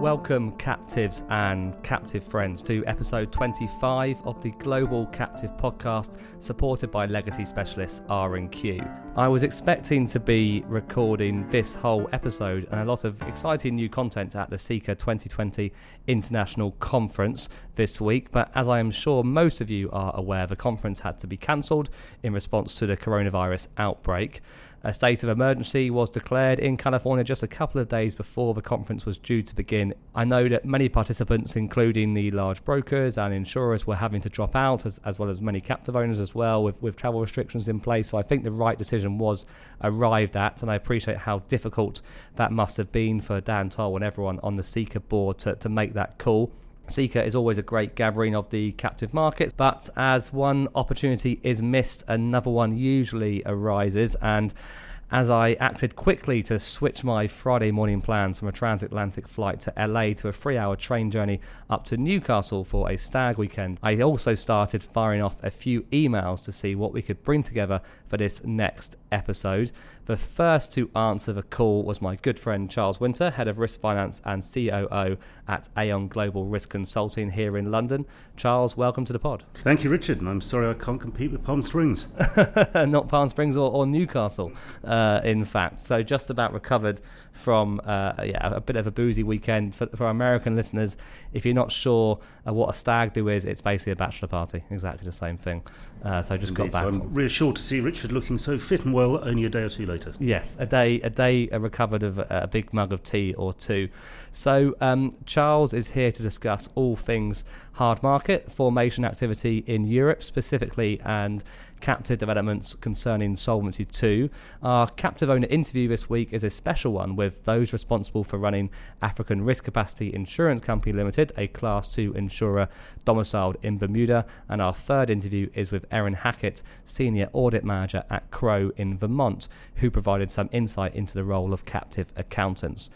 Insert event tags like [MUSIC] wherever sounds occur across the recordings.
Welcome, captives and captive friends, to episode 25 of the Global Captive Podcast, supported by legacy specialists R&Q. I was expecting to be recording this whole episode and a lot of exciting new content at the CICA 2020 International Conference this week, but as I am sure most of you are aware, the conference had to be cancelled in response to the coronavirus outbreak. A state of emergency was declared in California just a couple of days before the conference was due to begin. I know that many participants, including the large brokers and insurers, were having to drop out, as, as well as many captive owners as well, with, with travel restrictions in place. So I think the right decision was arrived at, and I appreciate how difficult that must have been for Dan Towle and everyone on the CICA board to, to make that call. CICA is always a great gathering of the captive markets, but as one opportunity is missed, another one usually arises. And as I acted quickly to switch my Friday morning plans from a transatlantic flight to LA to a three hour train journey up to Newcastle for a stag weekend, I also started firing off a few emails to see what we could bring together for this next episode. The first to answer the call was my good friend Charles Winter, head of risk finance and COO at Aon Global Risk Consulting here in London. Charles, welcome to the pod. Thank you, Richard. And I'm sorry I can't compete with Palm Springs. [LAUGHS] Not Palm Springs or, or Newcastle, uh, in fact. So just about recovered from uh, yeah, a bit of a boozy weekend. For, for our American listeners, if you're not sure uh, what a stag do is, it's basically a bachelor party. Exactly the same thing. Uh, so I just Indeed. got back. So I'm reassured to see Richard looking so fit and well only a day or two later. Yes, a day a day recovered of a, a big mug of tea or two. So um, Charles is here to discuss all things hard market formation activity in Europe specifically and captive developments concerning Solvency II. Our captive owner interview this week is a special one with those responsible for running African Risk Capacity Insurance Company Limited, a Class 2 insurer domiciled in Bermuda. And our third interview is with Erin Hackett, Senior Audit Manager at Crowe in Vermont, who provided some insight into the role of captive accountants.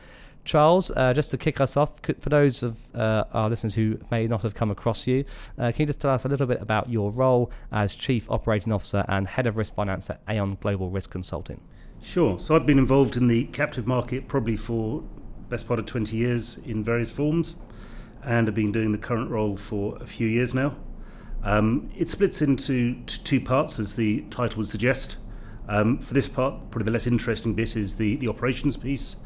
Charles, uh, just to kick us off, for those of uh, our listeners who may not have come across you, uh, can you just tell us a little bit about your role as Chief Operating Officer and Head of Risk Finance at Aon Global Risk Consulting? Sure. So I've been involved in the captive market probably for best part of 20 years in various forms, and have been doing the current role for a few years now. Um, it splits into two parts, as the title would suggest. Um, for this part, probably the less interesting bit is the, the operations piece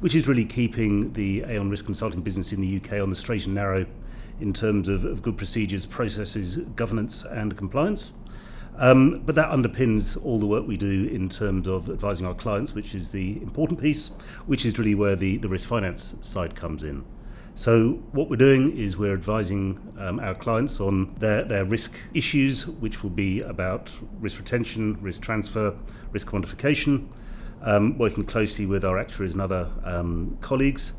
which is really keeping the Aon Risk Consulting business in the UK on the straight and narrow in terms of, of good procedures, processes, governance, and compliance. Um, but that underpins all the work we do in terms of advising our clients, which is the important piece, which is really where the, the risk finance side comes in. So, what we're doing is we're advising um, our clients on their, their risk issues, which will be about risk retention, risk transfer, risk quantification, um, working closely with our actuaries and other um, colleagues.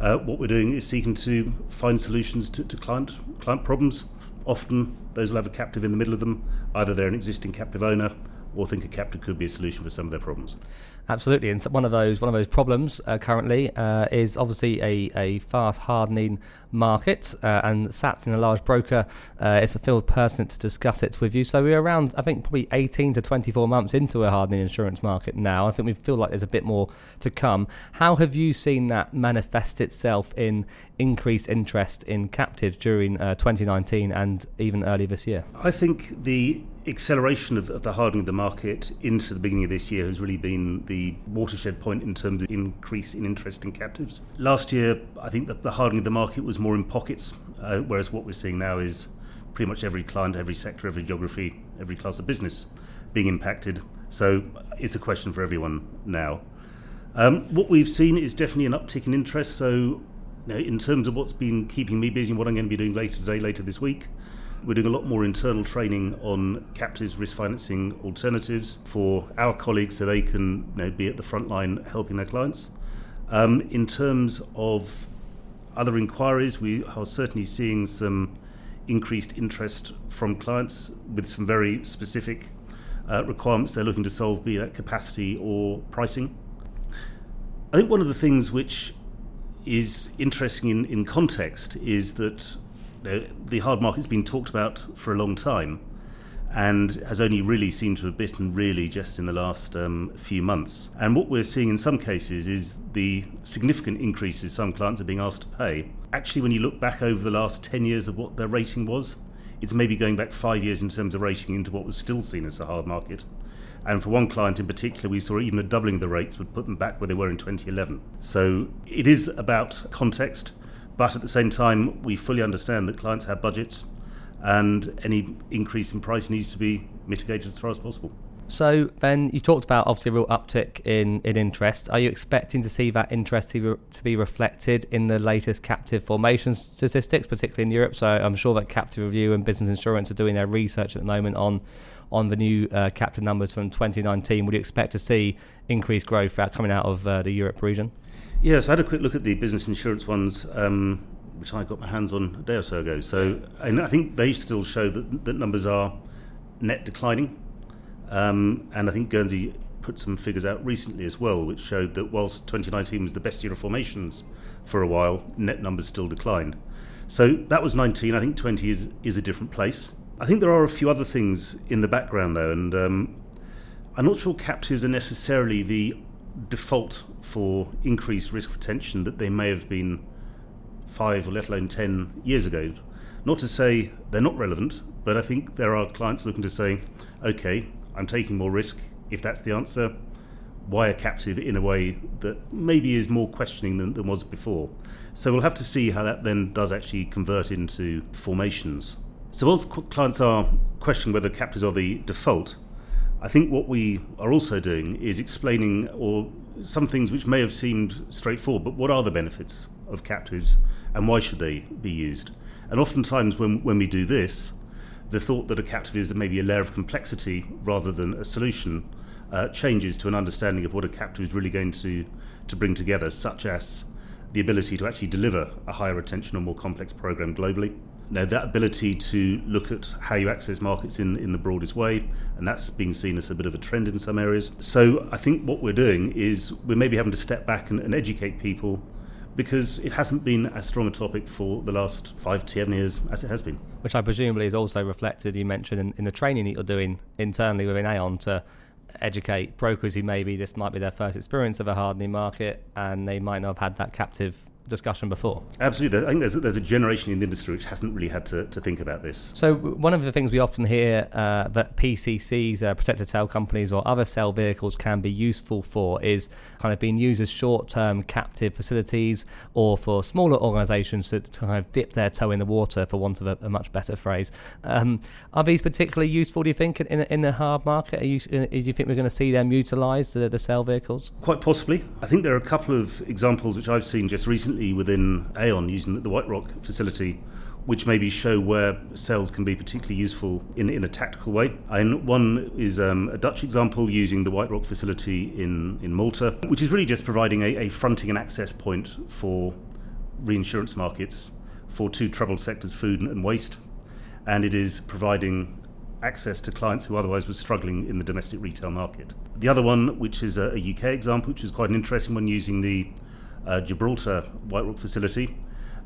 Uh, what we're doing is seeking to find solutions to, to client client problems. Often, those will have a captive in the middle of them. Either they're an existing captive owner, or think a captive could be a solution for some of their problems. Absolutely, and one of those one of those problems uh, currently uh, is obviously a, a fast hardening market, uh, and Sats in a large broker uh, is a field person to discuss it with you. So we're around, I think, probably 18 to 24 months into a hardening insurance market now. I think we feel like there's a bit more to come. How have you seen that manifest itself in increased interest in captives during uh, 2019 and even early this year? I think the acceleration of, of, the hardening of the market into the beginning of this year has really been the watershed point in terms of increase in interest in captives. Last year, I think that the hardening of the market was more in pockets, uh, whereas what we're seeing now is pretty much every client, every sector, every geography, every class of business being impacted. So it's a question for everyone now. Um, what we've seen is definitely an uptick in interest. So, know, in terms of what's been keeping me busy and what I'm going to be doing later today, later this week, we're doing a lot more internal training on captives risk financing alternatives for our colleagues so they can you know, be at the front line helping their clients. Um, in terms of other inquiries, we are certainly seeing some increased interest from clients with some very specific uh, requirements they're looking to solve, be that capacity or pricing. I think one of the things which is interesting in, in context is that you know, the hard market's been talked about for a long time, and has only really seemed to have bitten really just in the last um, few months. And what we're seeing in some cases is the significant increases some clients are being asked to pay. Actually, when you look back over the last 10 years of what their rating was, it's maybe going back five years in terms of rating into what was still seen as a hard market. And for one client in particular, we saw even a doubling the rates would put them back where they were in 2011. So it is about context, but at the same time, we fully understand that clients have budgets and any increase in price needs to be mitigated as far as possible. So, Ben, you talked about obviously a real uptick in, in interest. Are you expecting to see that interest to, re- to be reflected in the latest captive formation statistics, particularly in Europe? So, I'm sure that Captive Review and Business Insurance are doing their research at the moment on on the new uh, captive numbers from 2019. Would you expect to see increased growth coming out of uh, the Europe region? Yes, I had a quick look at the business insurance ones. Um, which I got my hands on a day or so ago. So and I think they still show that, that numbers are net declining. Um, and I think Guernsey put some figures out recently as well, which showed that whilst 2019 was the best year of formations for a while, net numbers still declined. So that was 19. I think 20 is, is a different place. I think there are a few other things in the background, though, and um, I'm not sure captives are necessarily the default for increased risk retention that they may have been five or let alone 10 years ago. Not to say they're not relevant, but I think there are clients looking to say, okay, I'm taking more risk. If that's the answer, why a captive in a way that maybe is more questioning than, than was before. So we'll have to see how that then does actually convert into formations. So whilst clients are questioning whether captives are the default, I think what we are also doing is explaining or some things which may have seemed straightforward, but what are the benefits of captives and why should they be used? And oftentimes, when, when we do this, the thought that a captive is maybe a layer of complexity rather than a solution uh, changes to an understanding of what a captive is really going to, to bring together, such as the ability to actually deliver a higher retention or more complex program globally. Now, that ability to look at how you access markets in, in the broadest way, and that's being seen as a bit of a trend in some areas. So, I think what we're doing is we're maybe having to step back and, and educate people because it hasn't been as strong a topic for the last five, ten years as it has been. Which I presumably is also reflected, you mentioned, in, in the training that you're doing internally within Aon to educate brokers who maybe this might be their first experience of a hardening market and they might not have had that captive discussion before. Absolutely. I think there's a, there's a generation in the industry which hasn't really had to, to think about this. So, one of the things we often hear uh, that PCCs, uh, protected cell companies, or other cell vehicles can be useful for is kind of being used as short term captive facilities or for smaller organisations to, to, kind of dip their toe in the water, for want of a, a much better phrase. Um, are these particularly useful, do you think, in, in the hard market? You, uh, do you think we're going to see them utilise the, the cell vehicles? Quite possibly. I think there are a couple of examples which I've seen just recently recently within Aon using the White Rock facility, which maybe show where cells can be particularly useful in, in a tactical way. And one is um, a Dutch example using the White Rock facility in, in Malta, which is really just providing a, a fronting and access point for reinsurance markets for two troubled sectors, food and waste. And it is providing access to clients who otherwise were struggling in the domestic retail market. The other one, which is a, a UK example, which is quite an interesting one, using the uh, Gibraltar White Rock facility.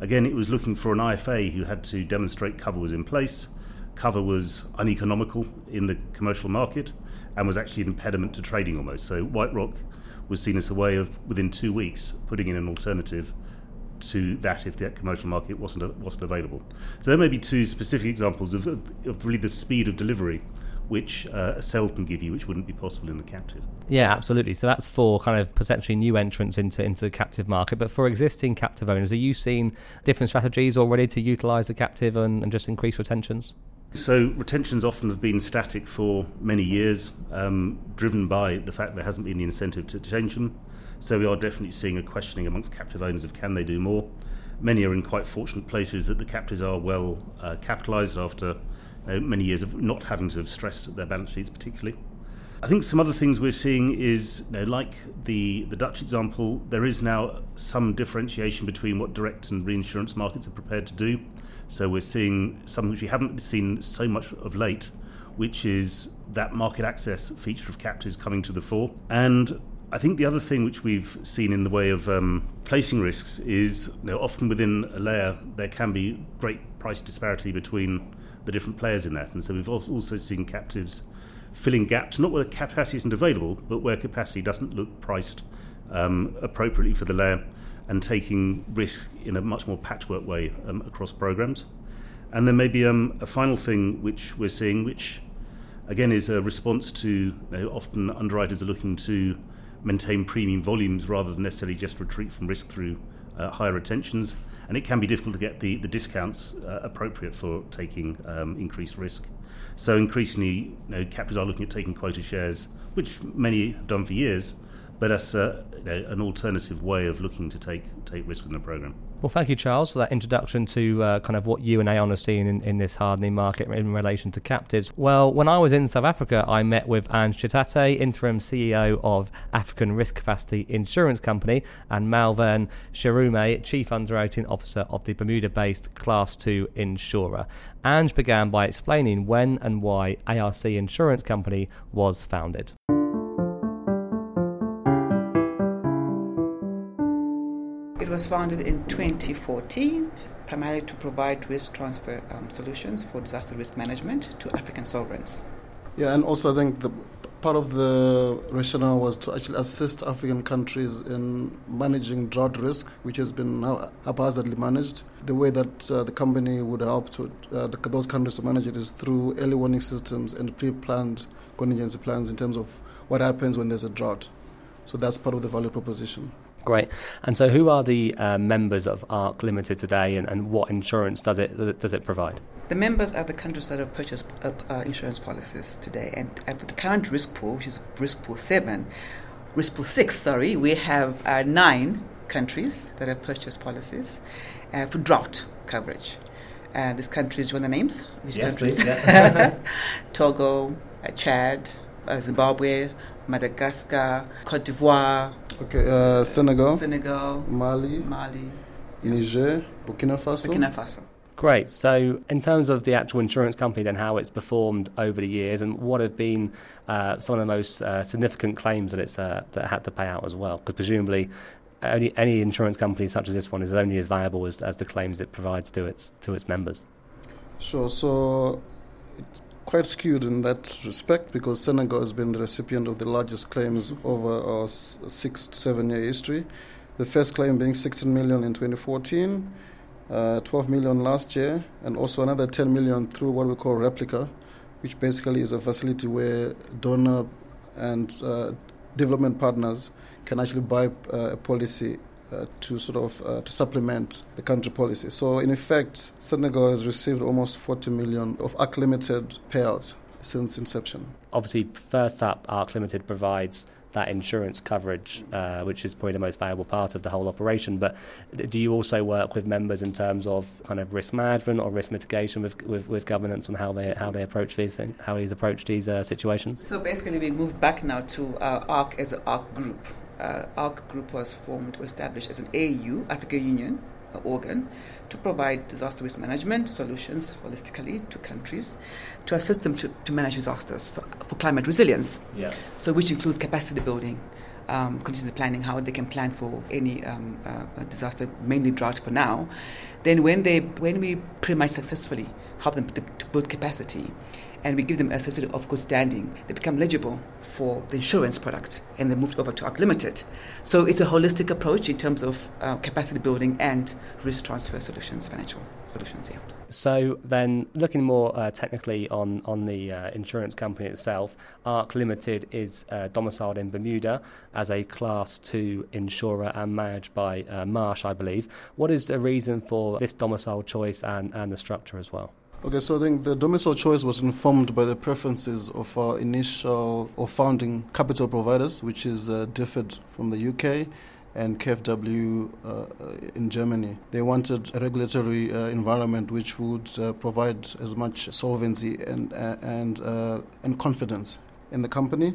Again, it was looking for an IFA who had to demonstrate cover was in place. Cover was uneconomical in the commercial market and was actually an impediment to trading almost. So White Rock was seen as a way of, within two weeks, putting in an alternative to that if the commercial market wasn't wasn't available. So there may be two specific examples of, of really the speed of delivery which uh, a cell can give you, which wouldn't be possible in the captive. Yeah, absolutely. So that's for kind of potentially new entrants into into the captive market. But for existing captive owners, are you seeing different strategies already to utilise the captive and, and, just increase retentions? So retentions often have been static for many years, um, driven by the fact there hasn't been the incentive to change them. So we are definitely seeing a questioning amongst captive owners of can they do more. Many are in quite fortunate places that the captives are well uh, capitalised after uh, many years of not having to have stressed their balance sheets particularly. I think some other things we're seeing is, you know, like the, the Dutch example, there is now some differentiation between what direct and reinsurance markets are prepared to do. So we're seeing something which we haven't seen so much of late, which is that market access feature of captives coming to the fore. And I think the other thing which we've seen in the way of um, placing risks is you know, often within a layer there can be great price disparity between the different players in that. And so we've also seen captives filling gaps, not where capacity isn't available, but where capacity doesn't look priced um, appropriately for the layer and taking risk in a much more patchwork way um, across programs. And then maybe um, a final thing which we're seeing, which again is a response to you know, often underwriters are looking to maintain premium volumes rather than necessarily just retreat from risk through uh, higher retentions. And it can be difficult to get the, the discounts uh, appropriate for taking um, increased risk. So increasingly, you know, captors are looking at taking quota shares, which many have done for years, but as a, an alternative way of looking to take take risk within the program. Well, thank you, Charles, for that introduction to uh, kind of what you and Aon are seeing in, in this hardening market in relation to captives. Well, when I was in South Africa, I met with Ange Chitate, interim CEO of African Risk Capacity Insurance Company, and Malvern Sharume, chief underwriting officer of the Bermuda-based Class 2 insurer. Ange began by explaining when and why ARC Insurance Company was founded. It was founded in 2014 primarily to provide risk transfer um, solutions for disaster risk management to African sovereigns. Yeah, and also I think the part of the rationale was to actually assist African countries in managing drought risk, which has been now haphazardly managed. The way that uh, the company would help to uh, the, those countries to manage it is through early warning systems and pre-planned contingency plans in terms of what happens when there's a drought. So that's part of the value proposition. Great. And so, who are the uh, members of ARC Limited today, and, and what insurance does it does it provide? The members are the countries that have purchased uh, uh, insurance policies today, and, and for the current risk pool, which is risk pool seven, risk pool six, sorry, we have uh, nine countries that have purchased policies uh, for drought coverage. Uh, these countries, do you want the names? Which yes, countries? Please, yeah. [LAUGHS] Togo, Chad, Zimbabwe, Madagascar, Cote d'Ivoire. Okay, uh, Senegal. Senegal. Mali. Mali. Niger, Burkina Faso. Burkina Faso. Great. So, in terms of the actual insurance company, then how it's performed over the years, and what have been uh, some of the most uh, significant claims that it's uh, that it had to pay out as well? Because presumably, any, any insurance company such as this one is only as viable as, as the claims it provides to its to its members. Sure. So, quite skewed in that respect because Senegal has been the recipient of the largest claims over a six to seven year history. The first claim being 16 million in 2014, uh, 12 million last year, and also another 10 million through what we call replica, which basically is a facility where donor and uh, development partners can actually buy uh, a policy uh, to sort of uh, to supplement the country policy. So in effect, Senegal has received almost 40 million of ARC Limited payouts since inception. Obviously, first up, ARC Limited provides that insurance coverage, uh, which is probably the most valuable part of the whole operation. But do you also work with members in terms of kind of risk management or risk mitigation with, with, with governance and how they how they approach these how these approach these uh, situations? So basically, we moved back now to uh, ARC as an ARC group uh, ARC Group was formed or established as an AU, African Union uh, organ, to provide disaster risk management solutions holistically to countries to assist them to, to manage disasters for, for climate resilience. Yeah. So, which includes capacity building, um, contingency planning, how they can plan for any um, uh, disaster, mainly drought for now. Then, when they when we pretty much successfully help them to, to build capacity, and we give them a certificate of good standing, they become eligible for the insurance product and they moved over to ARC Limited. So it's a holistic approach in terms of uh, capacity building and risk transfer solutions, financial solutions. Yeah. So then, looking more uh, technically on on the uh, insurance company itself, ARC Limited is uh, domiciled in Bermuda as a Class Two insurer and managed by uh, Marsh, I believe. What is the reason for this domicile choice and, and the structure as well? Okay, so I think the domicile choice was informed by the preferences of our initial or founding capital providers, which is uh, DFID from the UK and KfW uh, in Germany. They wanted a regulatory uh, environment which would uh, provide as much solvency and uh, and uh, and confidence in the company.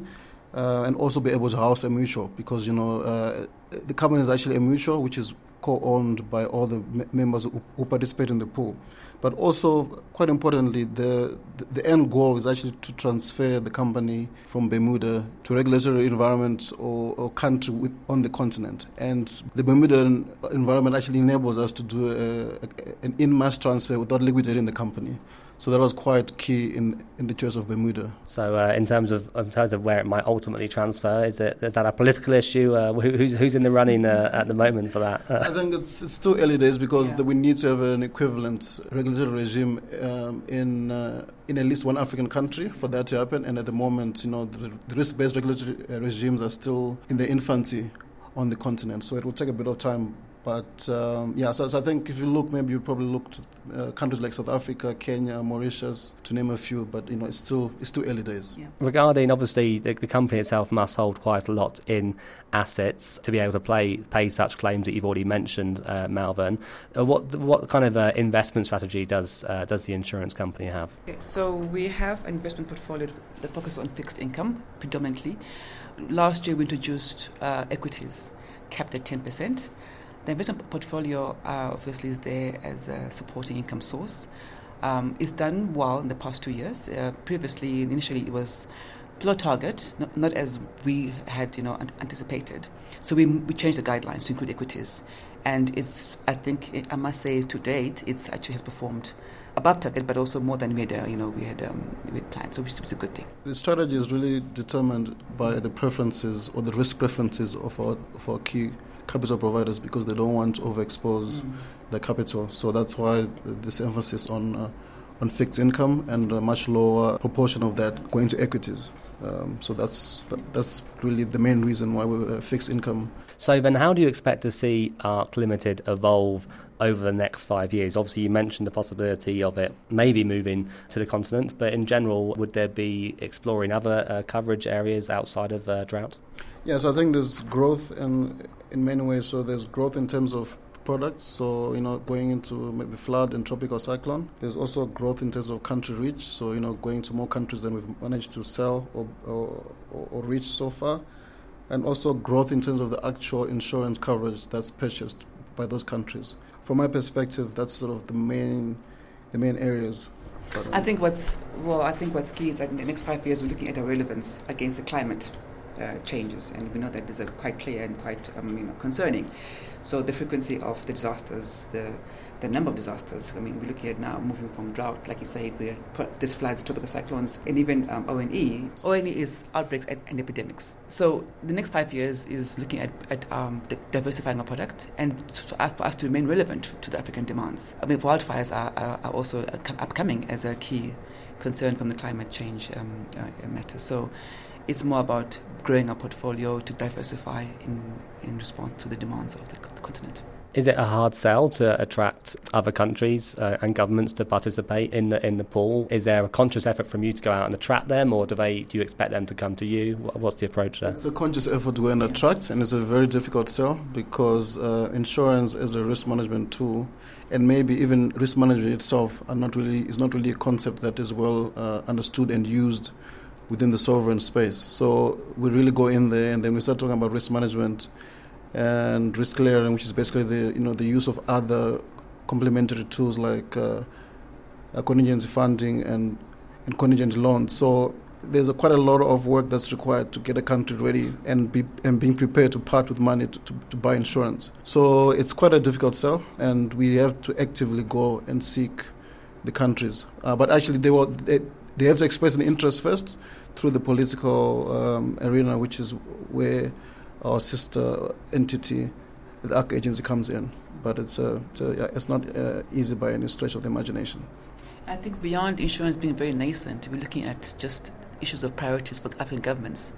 Uh, and also be able to house a mutual because you know the company is actually a mutual which is co-owned by all the members who, who participate in the pool. But also, quite importantly, the, the, end goal is actually to transfer the company from Bermuda to regulatory environment or, or country with, on the continent. And the Bermuda environment actually enables us to do a, a, an in-mass transfer without liquidating the company. So that was quite key in, in the choice of Bermuda. So, uh, in terms of in terms of where it might ultimately transfer, is it is that a political issue? Uh, who, who's who's in the running uh, at the moment for that? [LAUGHS] I think it's it's still early days because yeah. we need to have an equivalent regulatory regime um, in uh, in at least one African country for that to happen. And at the moment, you know, the, the risk-based regulatory uh, regimes are still in their infancy on the continent. So it will take a bit of time but um, yeah, so, so, I think if you look, maybe you probably look to uh, countries like South Africa, Kenya, Mauritius, to name a few. But you know, it's still it's still early days. Yeah. Regarding obviously the, the, company itself must hold quite a lot in assets to be able to play, pay such claims that you've already mentioned, uh, Malvern. Uh, what what kind of uh, investment strategy does uh, does the insurance company have? Okay, so we have an investment portfolio that focuses on fixed income predominantly. Last year we introduced uh, equities capped at ten percent. The investment portfolio uh, obviously is there as a supporting income source. Um, it's done well in the past two years. Uh, previously, initially, it was below target, not, not, as we had you know anticipated. So we, we changed the guidelines to include equities, and it's I think I must say to date it's actually has performed above target, but also more than we had, uh, you know, we had, um, we had planned. So was a good thing. The strategy is really determined by the preferences or the risk preferences of our, of our key capital providers because they don't want to overexpose mm. the capital. So that's why this emphasis on uh, on fixed income and a much lower proportion of that going to equities. Um, so that's that, that's really the main reason why we uh, fixed income. So then, how do you expect to see ARC Limited evolve over the next five years? Obviously, you mentioned the possibility of it maybe moving to the continent, but in general, would there be exploring other uh, coverage areas outside of uh, drought? Yes, I think there's growth in in many ways. So there's growth in terms of products. So you know, going into maybe flood and tropical cyclone. There's also growth in terms of country reach. So you know, going to more countries than we've managed to sell or or, or reach so far, and also growth in terms of the actual insurance coverage that's purchased by those countries. From my perspective, that's sort of the main the main areas. I think what's well, I think what's key is that in the next five years we're looking at our relevance against the climate uh, changes, and we know that these are quite clear and quite um, you know concerning. So the frequency of the disasters, the the number of disasters. I mean, we're looking at now moving from drought, like you say, we have this floods, tropical cyclones, and even um, O&E. O&E is outbreaks and, and, epidemics. So the next five years is looking at, at um, diversifying our product and for us to remain relevant to the African demands. I mean, wildfires are, are, are also upcoming as a key concern from the climate change um, uh, matter. So it's more about growing our portfolio to diversify in, in response to the demands of the, the continent. Is it a hard sell to attract other countries uh, and governments to participate in the in the pool? Is there a conscious effort from you to go out and attract them, or do they do you expect them to come to you? What's the approach there? It's a conscious effort to go and attract, and it's a very difficult sell because uh, insurance is a risk management tool, and maybe even risk management itself are not really is not really a concept that is well uh, understood and used within the sovereign space. So we really go in there, and then we start talking about risk management and risk clearing, which is basically the you know the use of other complementary tools like uh, contingency funding and and contingent loans. So there's a, quite a lot of work that's required to get a country ready and be and being prepared to part with money to, to, to buy insurance. So it's quite a difficult sell, and we have to actively go and seek the countries. Uh, but actually, they will they, they have to express an interest first through the political um, arena, which is where our sister entity, the ARC agency, comes in. But it's, uh, it's, uh, it's not uh, easy by any stretch of the imagination. I think beyond insurance being very nascent, we're looking at just issues of priorities for African governments.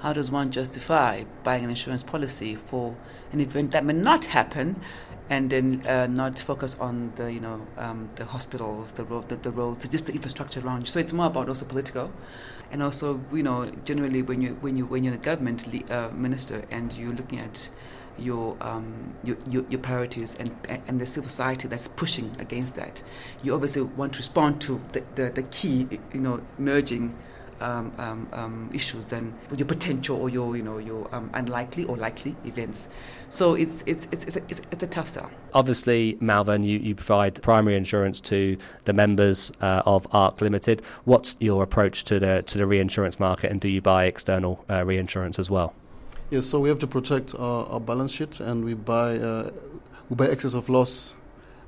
How does one justify buying an insurance policy for an event that may not happen, and then uh, not focus on the you know um, the hospitals, the road, the, the roads, just the infrastructure around. So it's more about also political and also you know generally when you when you when you're a government uh, minister and you're looking at your, um, your, your, your priorities and and the civil society that's pushing against that, you obviously want to respond to the, the, the key you know merging um, um, um, issues and your potential or your you know your um, unlikely or likely events. So it's it's it's it's a, it's, it's a tough sell. Obviously, Malvern, you, you provide primary insurance to the members uh, of ARC Limited. What's your approach to the to the reinsurance market, and do you buy external uh, reinsurance as well? Yes, so we have to protect our, our balance sheet, and we buy uh, we buy excess of loss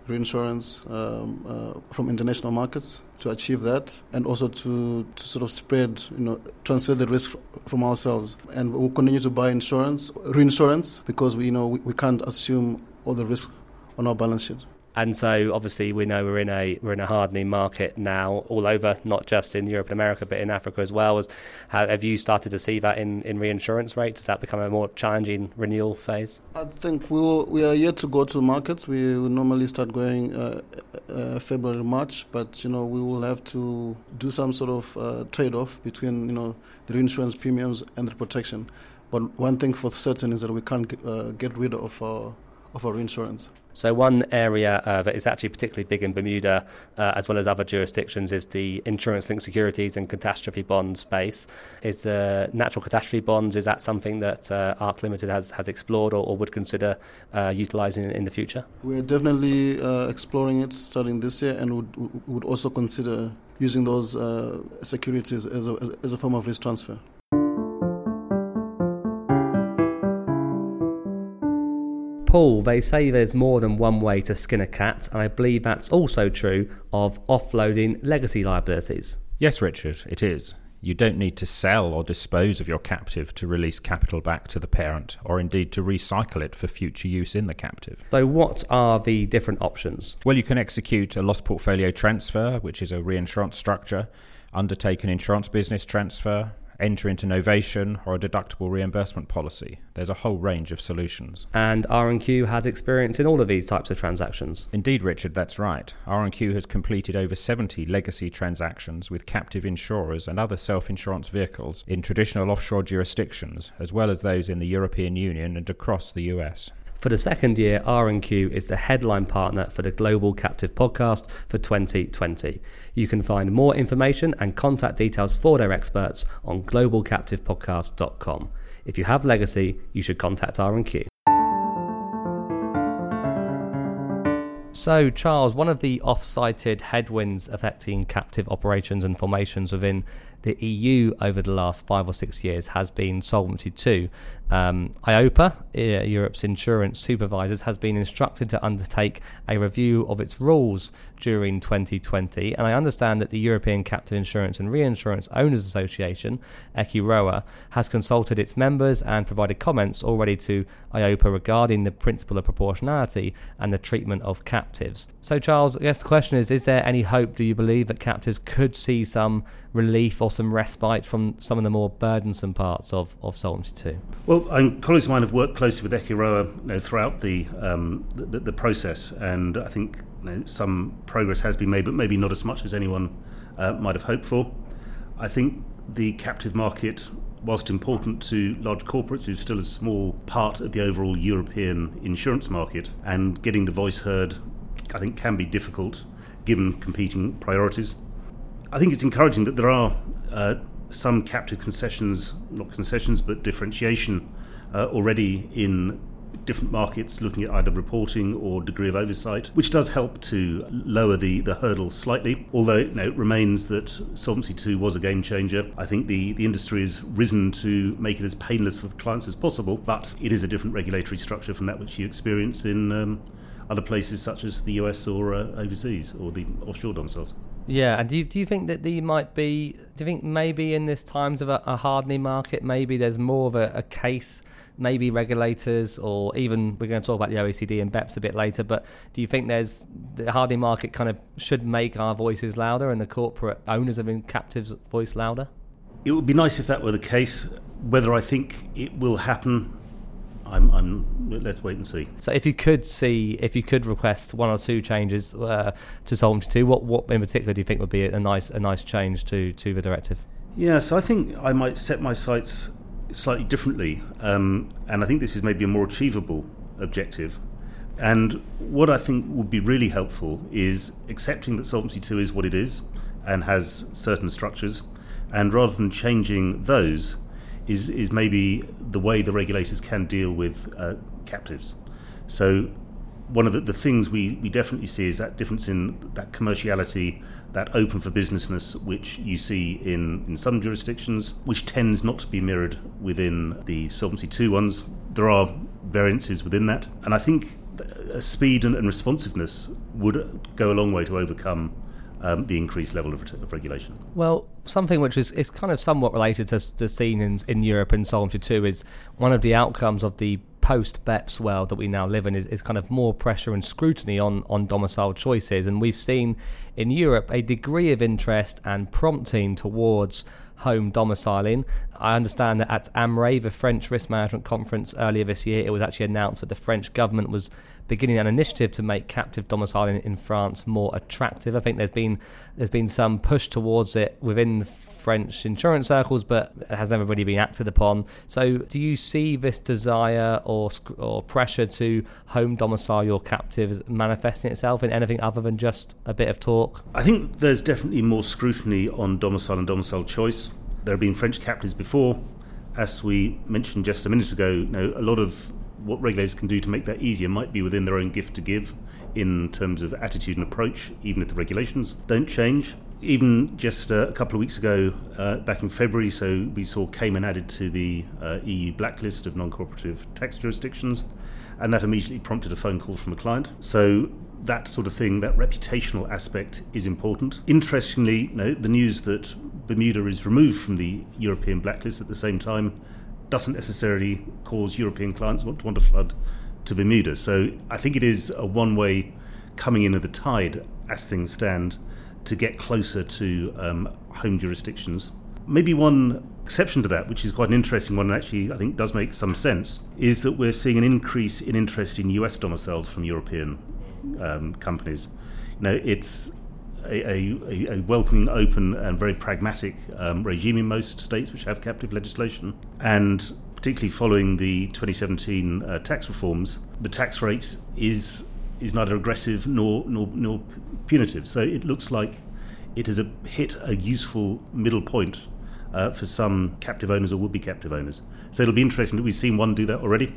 reinsurance um, uh, from international markets to achieve that, and also to, to sort of spread, you know, transfer the risk from ourselves. And we'll continue to buy insurance, reinsurance, because we you know we, we can't assume all the risk on our balance sheet. And so, obviously, we know we're in a we're in a hardening market now, all over, not just in Europe and America, but in Africa as well. As have you started to see that in, in reinsurance rates? Has that become a more challenging renewal phase? I think we will, we are yet to go to the markets. We normally start going uh, uh, February, March, but you know we will have to do some sort of uh, trade off between you know the reinsurance premiums and the protection. But one thing for certain is that we can't uh, get rid of our of our insurance. So, one area uh, that is actually particularly big in Bermuda, uh, as well as other jurisdictions, is the insurance linked securities and catastrophe bond space. Is the natural catastrophe bonds, is that something that uh, ARC Limited has, has explored or, or would consider uh, utilising in, in, the future? We're definitely uh, exploring it starting this year and would, would also consider using those uh, securities as a, as a form of risk transfer. Paul, they say there's more than one way to skin a cat, and I believe that's also true of offloading legacy liabilities. Yes, Richard, it is. You don't need to sell or dispose of your captive to release capital back to the parent, or indeed to recycle it for future use in the captive. So, what are the different options? Well, you can execute a loss portfolio transfer, which is a reinsurance structure, undertake an insurance business transfer, enter into novation or a deductible reimbursement policy. There's a whole range of solutions. And R&Q has experience in all of these types of transactions. Indeed, Richard, that's right. R&Q has completed over 70 legacy transactions with captive insurers and other self-insurance vehicles in traditional offshore jurisdictions, as well as those in the European Union and across the US. For the second year, R&Q is the headline partner for the Global Captive Podcast for 2020. You can find more information and contact details for their experts on globalcaptivepodcast.com. If you have legacy, you should contact R&Q. So, Charles, one of the off cited headwinds affecting captive operations and formations within the EU over the last five or six years has been Solvency II. Um, EIOPA, Europe's insurance supervisors, has been instructed to undertake a review of its rules during 2020. And I understand that the European Captive Insurance and Reinsurance Owners Association, ECIROA, has consulted its members and provided comments already to EIOPA regarding the principle of proportionality and the treatment of captives. So, Charles, I guess the question is Is there any hope, do you believe, that captives could see some relief or some respite from some of the more burdensome parts of, of Solvency II? Well, colleagues of mine have worked closely with ECIROA you know, throughout the, um, the, the process, and I think you know, some progress has been made, but maybe not as much as anyone uh, might have hoped for. I think the captive market, whilst important to large corporates, is still a small part of the overall European insurance market, and getting the voice heard, I think, can be difficult given competing priorities. I think it's encouraging that there are uh, some captive concessions, not concessions, but differentiation uh, already in different markets looking at either reporting or degree of oversight, which does help to lower the, the hurdle slightly. Although you know, it remains that Solvency II was a game changer. I think the, the industry has risen to make it as painless for clients as possible, but it is a different regulatory structure from that which you experience in um, other places such as the US or uh, overseas or the offshore domiciles. Yeah, and do you, do you think that the might be? Do you think maybe in this times of a, a hardening market, maybe there's more of a, a, case, maybe regulators or even we're going to talk about the OECD and BEPS a bit later. But do you think there's the hardening market kind of should make our voices louder and the corporate owners of captives voice louder? It would be nice if that were the case. Whether I think it will happen, I'm, I'm, let's wait and see. So, if you could see, if you could request one or two changes uh, to Solvency two, what, what in particular do you think would be a nice, a nice change to, to the directive? Yeah, so I think I might set my sights slightly differently, um, and I think this is maybe a more achievable objective. And what I think would be really helpful is accepting that Solvency two is what it is and has certain structures, and rather than changing those, is is maybe the way the regulators can deal with uh, captives. So one of the, the, things we, we definitely see is that difference in that commerciality, that open for businessness, which you see in, in some jurisdictions, which tends not to be mirrored within the Solvency II ones. There are variances within that. And I think speed and, and responsiveness would go a long way to overcome um, the increased level of, of, regulation. Well, something which is, is kind of somewhat related to, the scene in, in Europe and Solvency II is one of the outcomes of the post BEPS world that we now live in is, is kind of more pressure and scrutiny on, on domicile choices. And we've seen in Europe a degree of interest and prompting towards home domiciling. I understand that at AMRAE, the French Risk Management Conference earlier this year, it was actually announced that the French government was beginning an initiative to make captive domiciling in France more attractive. I think there's been there's been some push towards it within French insurance circles, but it has never really been acted upon. So, do you see this desire or or pressure to home domicile your captives manifesting itself in anything other than just a bit of talk? I think there's definitely more scrutiny on domicile and domicile choice. There have been French captives before. As we mentioned just a minute ago, you know, a lot of what regulators can do to make that easier might be within their own gift to give in terms of attitude and approach, even if the regulations don't change even just uh, a couple of weeks ago, uh, back in February, so we saw Cayman added to the uh, EU blacklist of non cooperative tax jurisdictions, and that immediately prompted a phone call from a client. So that sort of thing, that reputational aspect is important. Interestingly, no, the news that Bermuda is removed from the European blacklist at the same time doesn't necessarily cause European clients to want to flood to Bermuda. So I think it is a one way coming in of the tide as things stand to get closer to um, home jurisdictions. Maybe one exception to that, which is quite an interesting one and actually I think does make some sense, is that we're seeing an increase in interest in US domiciles from European um, companies. Know, it's a, a, a, welcoming, open, and very pragmatic um, regime in most states which have captive legislation. And particularly following the 2017 uh, tax reforms, the tax rate is is neither aggressive nor, nor, nor punitive. So it looks like it has a, hit a useful middle point uh, for some captive owners or would be captive owners. So it'll be interesting. that We've seen one do that already,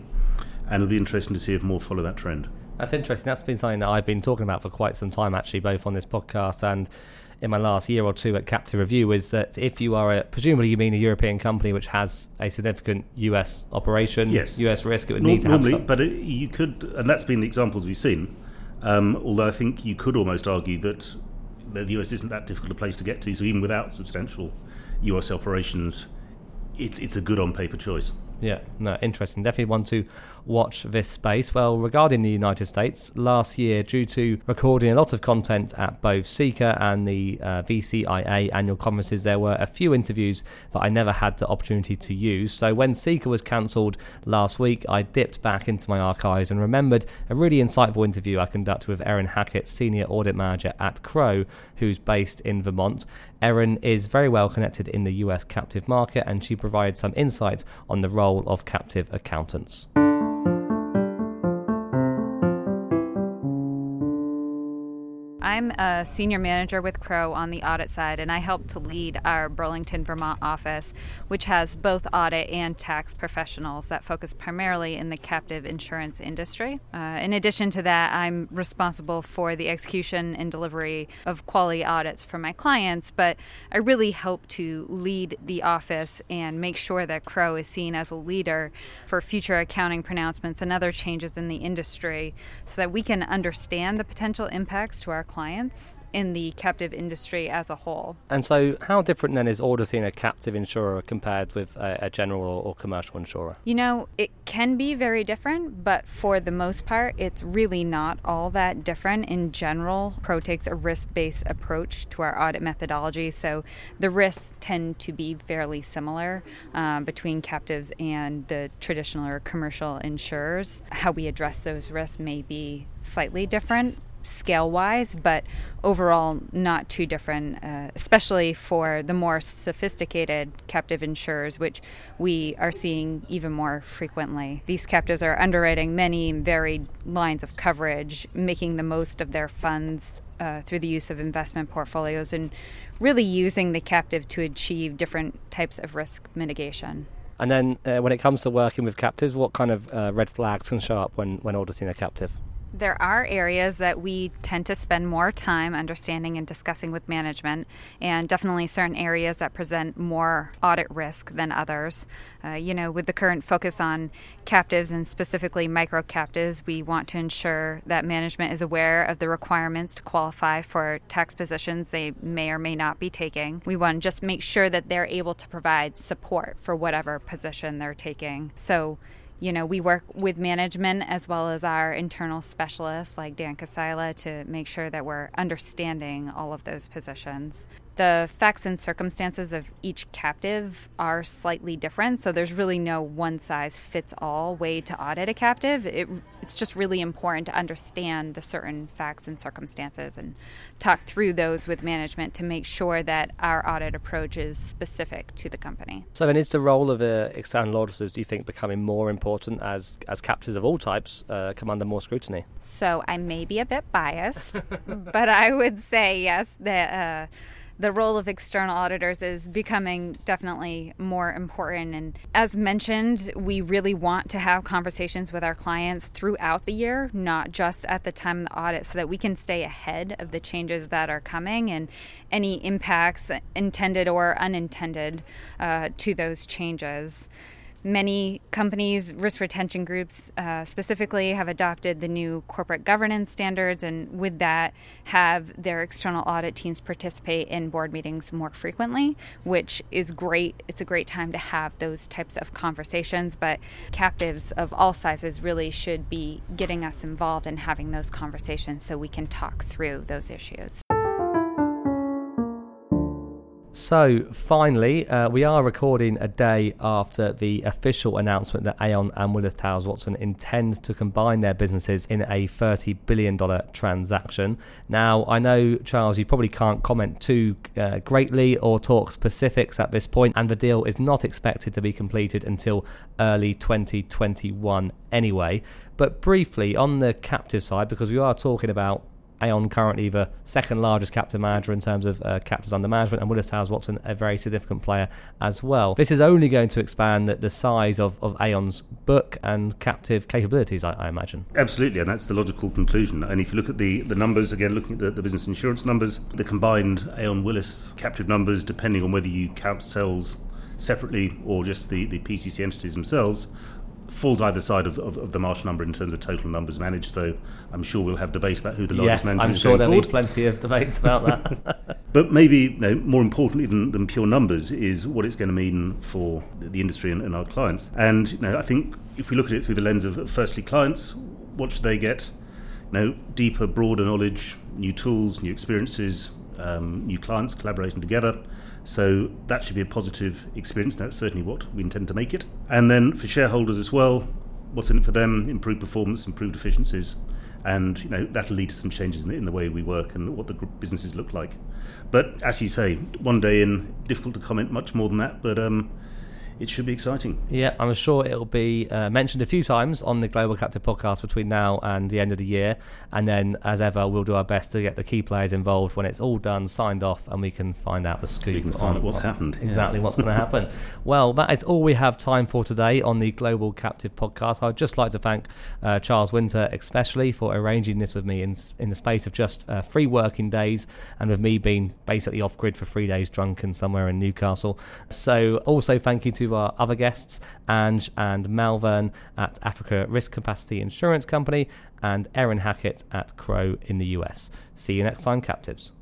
and it'll be interesting to see if more follow that trend. That's interesting. That's been something that I've been talking about for quite some time, actually, both on this podcast and in my last year or two at Captive Review is that if you are a, presumably you mean a European company which has a significant US operation, yes. US risk, it would need to normally, have some. But it, you could, and that's been the examples we've seen. Um, although I think you could almost argue that the US isn't that difficult a place to get to, so even without substantial US operations, it's it's a good on paper choice. Yeah, no, interesting. Definitely want to watch this space. Well, regarding the United States, last year, due to recording a lot of content at both CICA and the uh, VCIA annual conferences, there were a few interviews that I never had the opportunity to use. So when CICA was cancelled last week, I dipped back into my archives and remembered a really insightful interview I conducted with Erin Hackett, Senior Audit Manager at Crowe, who's based in Vermont. Erin is very well connected in the US captive market and she provided some insight on the role of captive accountants. I'm a senior manager with Crowe on the audit side, and I help to lead our Burlington, Vermont office, which has both audit and tax professionals that focus primarily in the captive insurance industry. Uh, in addition to that, I'm responsible for the execution and delivery of quality audits for my clients, but I really help to lead the office and make sure that Crowe is seen as a leader for future accounting pronouncements and other changes in the industry so that we can understand the potential impacts to our clients in the captive industry as a whole. And so, how different then is auditing a captive insurer compared with a, a general or, or, commercial insurer? You know, it can be very different, but for the most part, it's really not all that different. In general, Crowe takes a risk based approach to our audit methodology, so the risks tend to be fairly similar um, between captives and the traditional or commercial insurers. How we address those risks may be slightly different scale wise, but overall not too different, uh, especially for the more sophisticated captive insurers, which we are seeing even more frequently. These captives are underwriting many varied lines of coverage, making the most of their funds uh, through the use of investment portfolios and really using the captive to achieve different types of risk mitigation. And then, uh, when it comes to working with captives, what kind of uh, red flags can show up when, when auditing a captive? There are areas that we tend to spend more time understanding and discussing with management, and definitely certain areas that present more audit risk than others. Uh, you know, with the current focus on captives and specifically micro captives, we want to ensure that management is aware of the requirements to qualify for tax positions they may or may not be taking. We want to just make sure that they're able to provide support for whatever position they're taking. So, you know, we work with management as well as our internal specialists like Dan Casila to make sure that we're understanding all of those positions the facts and circumstances of each captive are slightly different. So there's really no one size fits all way to audit a captive. It, it's just really important to understand the certain facts and circumstances and talk through those with management to make sure that our audit approach is specific to the company. So then, is the role of uh, external auditors, do you think, becoming more important as as captives of all types uh, come under more scrutiny? So I may be a bit biased, [LAUGHS] but I would say yes that. Uh, the role of external auditors is becoming definitely more important. And as mentioned, we really want to have conversations with our clients throughout the year, not just at the time of the audit, so that we can stay ahead of the changes that are coming and any impacts, intended or unintended, uh, to those changes. Many companies, risk retention groups uh, specifically, have adopted the new corporate governance standards, and with that, have their external audit teams participate in board meetings more frequently, which is great. It's a great time to have those types of conversations, but captives of all sizes really should be getting us involved and in having those conversations so we can talk through those issues. So, finally, uh, we are recording a day after the official announcement that Aon and Willis Towers Watson intend to combine their businesses in a $30 billion transaction. Now, I know, Charles, you probably can't comment too uh, greatly or talk specifics at this point, and the deal is not expected to be completed until early 2021 anyway. But briefly, on the captive side, because we are talking about Aon currently the second largest captive manager in terms of uh, captives under management, and Willis Towers Watson a very significant player as well. This is only going to expand the, the size of, of Aon's book and captive capabilities, I, I, imagine. Absolutely, and that's the logical conclusion. And if you look at the, the numbers, again, looking at the, the business insurance numbers, the combined Aon Willis captive numbers, depending on whether you count cells separately or just the, the PCC entities themselves, falls either side of, of, of, the Marsh number in terms of total numbers managed. So I'm sure we'll have debate about who the largest yes, manager I'm is. sure there'll forward. be plenty of debates about that. [LAUGHS] [LAUGHS] but maybe you know, more importantly than, than, pure numbers is what it's going to mean for the, the industry and, and, our clients. And you know, I think if we look at it through the lens of firstly clients, what should they get? You know, deeper, broader knowledge, new tools, new experiences, um, new clients collaborating together so that should be a positive experience. That's certainly what we intend to make it. And then for shareholders as well, what's in it for them? Improved performance, improved efficiencies, and you know that'll lead to some changes in the, in the way we work and what the businesses look like. But as you say, one day in, difficult to comment much more than that. But um, it should be exciting. Yeah, I'm sure it'll be uh, mentioned a few times on the Global Captive podcast between now and the end of the year. And then, as ever, we'll do our best to get the key players involved when it's all done, signed off, and we can find out the scoop. We can find out what's what, happened. Exactly yeah. what's going to happen. [LAUGHS] Well, that is all we have time for today on the Global Captive podcast. I'd just like to thank uh, Charles Winter, especially, for arranging this with me in, in the space of just uh, three working days and with me being basically off grid for three days drunken somewhere in Newcastle. So, also thank you to our other guests, Ange and Malvern at Africa Risk Capacity Insurance Company, and Erin Hackett at Crowe in the US. See you next time, captives.